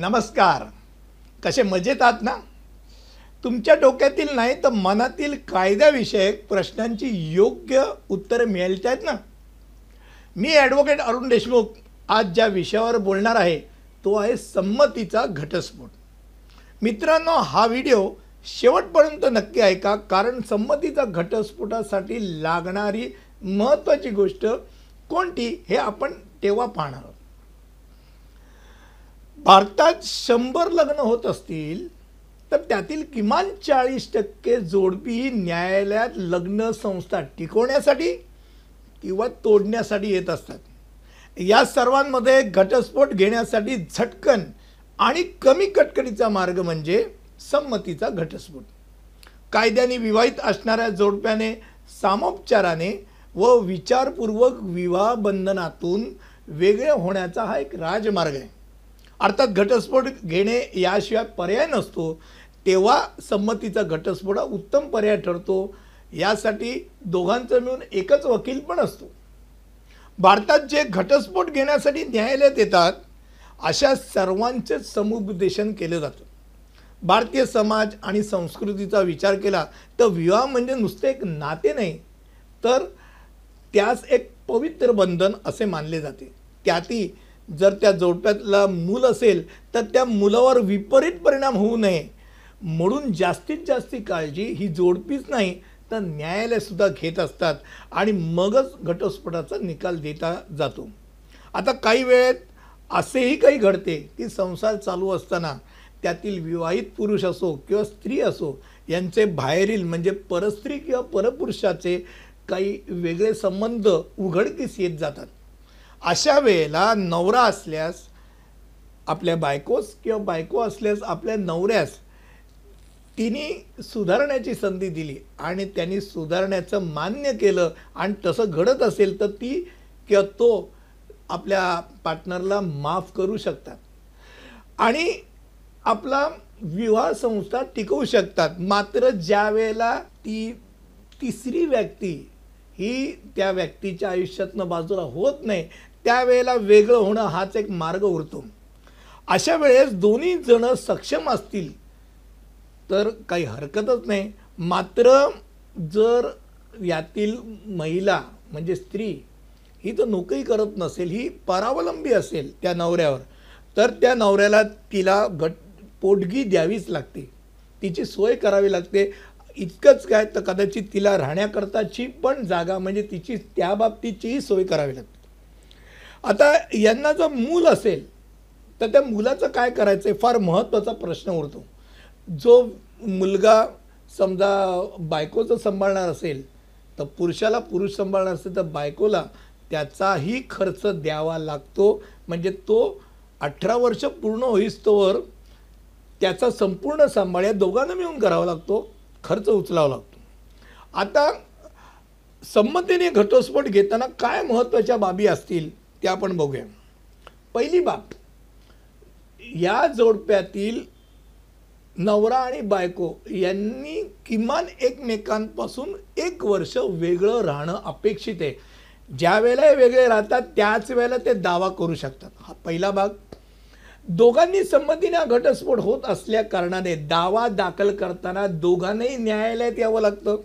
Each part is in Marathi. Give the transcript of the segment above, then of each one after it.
नमस्कार. कसे मजेत आहात ना? तुमच्या डोक्यातील नाही तर मनातील कायद्याविषयक प्रश्नांची योग्य उत्तरं मिळाली आहेत ना? मी ॲडव्होकेट अरुण देशमुख आज ज्या विषयावर बोलणार आहे तो आहे संमतीचा घटस्फोट. मित्रांनो हा व्हिडिओ शेवटपर्यंत नक्की ऐका कारण संमतीचा घटस्फोटासाठी लागणारी महत्त्वाची गोष्ट कोणती हे आपण तेव्हा पाहणार आहोत. भारतात शंभर लग्न होत असतील तर त्यातील किमान चाळीस टक्के जोडपी न्यायालयात लग्न संस्था टिकवण्यासाठी किंवा तोडण्यासाठी येत असतात. या सर्वांमध्ये घटस्फोट घेण्यासाठी झटकन आणि कमी कटकटीचा मार्ग म्हणजे संमतीचा घटस्फोट. कायद्याने विवाहित असणाऱ्या जोडप्याने सामोपचाराने व विचारपूर्वक विवाह बंधनातून वेगळे होण्याचा हा एक राजमार्ग आहे. अर्थात घटस्फोट घेणे याशिवाय पर्याय नसतो तेव्हा संमतीचा घटस्फोट हा उत्तम पर्याय ठरतो. यासाठी दोघांचं मिळून एकच वकील पण असतो. भारतात जे घटस्फोट घेण्यासाठी न्यायालयात येतात अशा सर्वांचे समुपदेशन केलं जातं. भारतीय समाज आणि संस्कृतीचा विचार केला तर विवाह म्हणजे नुसते एक नाते नाही तर त्यास एक पवित्र बंधन असे मानले जाते. त्यातही जर त्या जोडप्यातला मूल असेल तर त्या मुलावर विपरीत परिणाम होऊ नये. म्हणून जास्तीत जास्त काळजी ही जोडपीच नाही तर न्यायालयसुद्धा घेत असतात आणि मगच घटस्फोटाचा निकाल देता जातो. आता काही वेळेत असेही काही घडते की संसार चालू असताना त्यातील विवाहित पुरुष असो किंवा स्त्री असो यांचे बाहेरील म्हणजे परस्त्री किंवा परपुरुषाचे काही वेगळे संबंध उघडकीस येत जातात. अशा वेळेला नवरा असल्यास आपल्या बायकोस किंवा बायको असल्यास आपल्या नवऱ्यास तिने सुधारण्याची संधी दिली आणि त्यांनी सुधारण्याचं मान्य केलं आणि तसं घडत असेल तर ती किंवा तो आपल्या पार्टनरला माफ करू शकतात. आणि आपला विवाह संस्था टिकवू शकतात. मात्र ज्या वेळेला ती तिसरी व्यक्ती ही त्या व्यक्तीच्या आयुष्यातनं बाजूला होत नाही त्यावेळेला वेगळं होणं हाच एक मार्ग उरतो. अशा वेळेस दोन्ही जण सक्षम असतील तर काही हरकतच नाही. मात्र जर यातील महिला म्हणजे स्त्री ही तर नोकरी करत नसेल ही परावलंबी असेल त्या नवऱ्यावर तर त्या नवऱ्याला तिला घट पोटगी द्यावीच लागते. तिची सोय करावी लागते. इतकंच काय तर कदाचित तिला राहण्याकरताची पण जागा म्हणजे तिची त्या बाबतीचीही सोय करावी लागते. आता यांना जर मूल असेल तर त्या मुलाचं काय करायचं आहे फार महत्त्वाचा प्रश्न उरतो. जो मुलगा समजा बायकोचं सांभाळणार असेल तर पुरुषाला पुरुष सांभाळणार असेल तर बायकोला त्याचाही खर्च द्यावा लागतो. म्हणजे तो अठरा वर्ष पूर्ण होईस्तोवर त्याचा संपूर्ण सांभाळ या दोघांना मिळून करावा लागतो खर्च उचलावा लागतो. आता संमतीने घटस्फोट घेताना काय महत्त्वाच्या बाबी असतील? ते आपण बघूया. पहिली बाब या जोडप्यातील नवरा आणि बायको यांनी किमान एकमेकांपासून एक वर्ष वेगळं राहणं अपेक्षित आहे. ज्या वेळेला हे वेगळे राहतात त्याच वेळेला ते दावा करू शकतात. हा पहिला भाग. दोघांनी संमतीने घटस्फोट होत असल्या कारणाने दावा दाखल करताना दोघांनाही न्यायालयात यावं लागतं.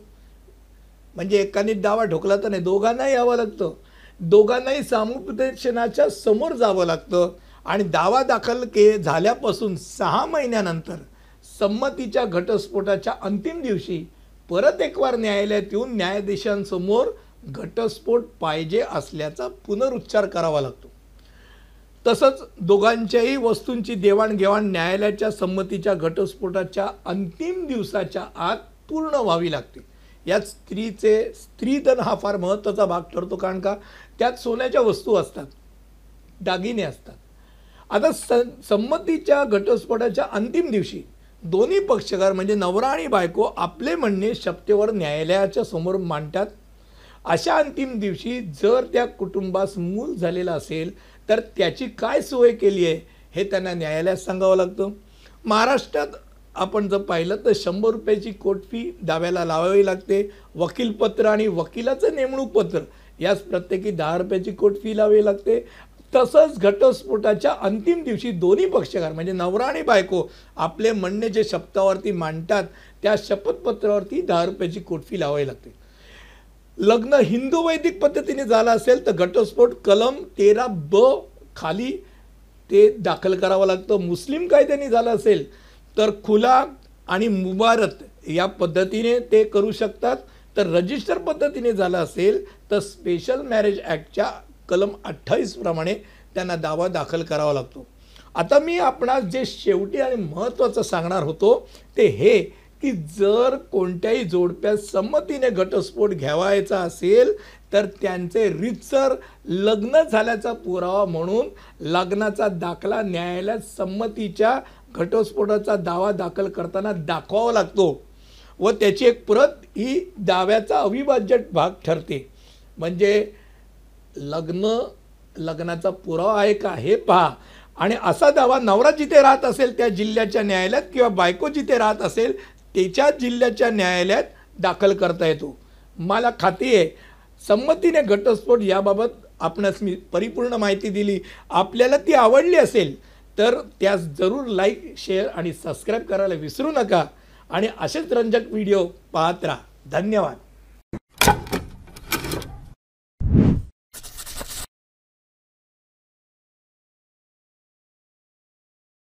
म्हणजे एकाने दावा ढोकला तर नाही दोघांनाही यावं लागतं. दोघांनाही सामुपदेशनाच्या समोर जावं लागतं. आणि दावा दाखल के झाल्यापासून सहा महिन्यानंतर संमतीच्या घटस्फोटाच्या अंतिम दिवशी परत एकवार न्यायालयात येऊन न्यायाधीशांसमोर घटस्फोट पाहिजे असल्याचा पुनरुच्चार करावा लागतो. तसंच दोघांच्याही वस्तूंची देवाणघेवाण न्यायालयाच्या संमतीच्या घटस्फोटाच्या अंतिम दिवसाच्या आत पूर्ण व्हावी लागते. यात स्त्रीचे स्त्रीधन हा फार महत्त्वाचा भाग ठरतो कारण का? त्यात सोन्याच्या वस्तू असतात दागिने असतात. आता स संमतीच्या घटस्फोटाच्या अंतिम दिवशी दोन्ही पक्षकार म्हणजे नवरा आणि बायको आपले म्हणणे शपथेवर न्यायालयाच्या समोर मांडतात. अशा अंतिम दिवशी जर त्या कुटुंबास मूल झालेलं असेल तर त्याची काय सोय केली आहे हे त्यांना न्यायालयात सांगावं लागतं. महाराष्ट्रात आपण जर पाहिलं तर शंभर रुपयाची कोर्ट फी दाव्याला लावावी लागते. वकीलपत्र आणि वकिलाचं नेमणूक पत्र यास प्रत्येकी दहा रुपयाची कोर्ट फी लावावी लागते. तसंच घटस्फोटाच्या अंतिम दिवशी दोन्ही पक्षकार म्हणजे नवरा आणि बायको आपले म्हणणे जे शपथावरती मांडतात त्या शपथपत्रावरती दहा रुपयाची कोटफी लावावी लागते. लग्न हिंदू वैदिक पद्धतीने झालं असेल तर घटस्फोट कलम तेरा ब खाली ते दाखल करावं लागतं. मुस्लिम कायद्याने झालं असेल तर खुला आणि मुबारत या पद्धतीने ते करू शकतात. तर रजिस्टर पद्धतीने झालं असेल तर स्पेशल मॅरेज ॲक्टच्या कलम अठ्ठावीस प्रमाणे त्यांना दावा दाखल करावा लागतो. आता मी आपणास जे शेवटी आणि महत्त्वाचं सांगणार होतो ते हे की जर कोणत्याही जोडप्यास संमतीने घटस्फोट घ्यावायचा असेल तर त्यांचे रितसर लग्न झाल्याचा पुरावा म्हणून लग्नाचा दाखला न्यायालयात संमतीच्या घटस्फोटाचा दावा दाखल करताना दाखवावा लागतो व त्याची एक प्रत ही दाव्याचा अविभाज्य भाग ठरते. म्हणजे लग्न लग्नाचा पुरावा आहे का हे पहा. आणि असा दावा नवरा जिथे राहत असेल त्या जिल्ह्याच्या न्यायालयात किंवा बायको जिथे राहत असेल त्याच्या जिल्ह्याच्या न्यायालयात दाखल करता येतो. मला खात्री आहे संमतीने घटस्फोट याबाबत आपणास मी परिपूर्ण माहिती दिली. आपल्याला ती आवडली असेल तर त्यास जरूर लाईक शेअर आणि सबस्क्राईब करायला विसरू नका. आणि असेच रंजक व्हिडिओ पाहत राहा. धन्यवाद.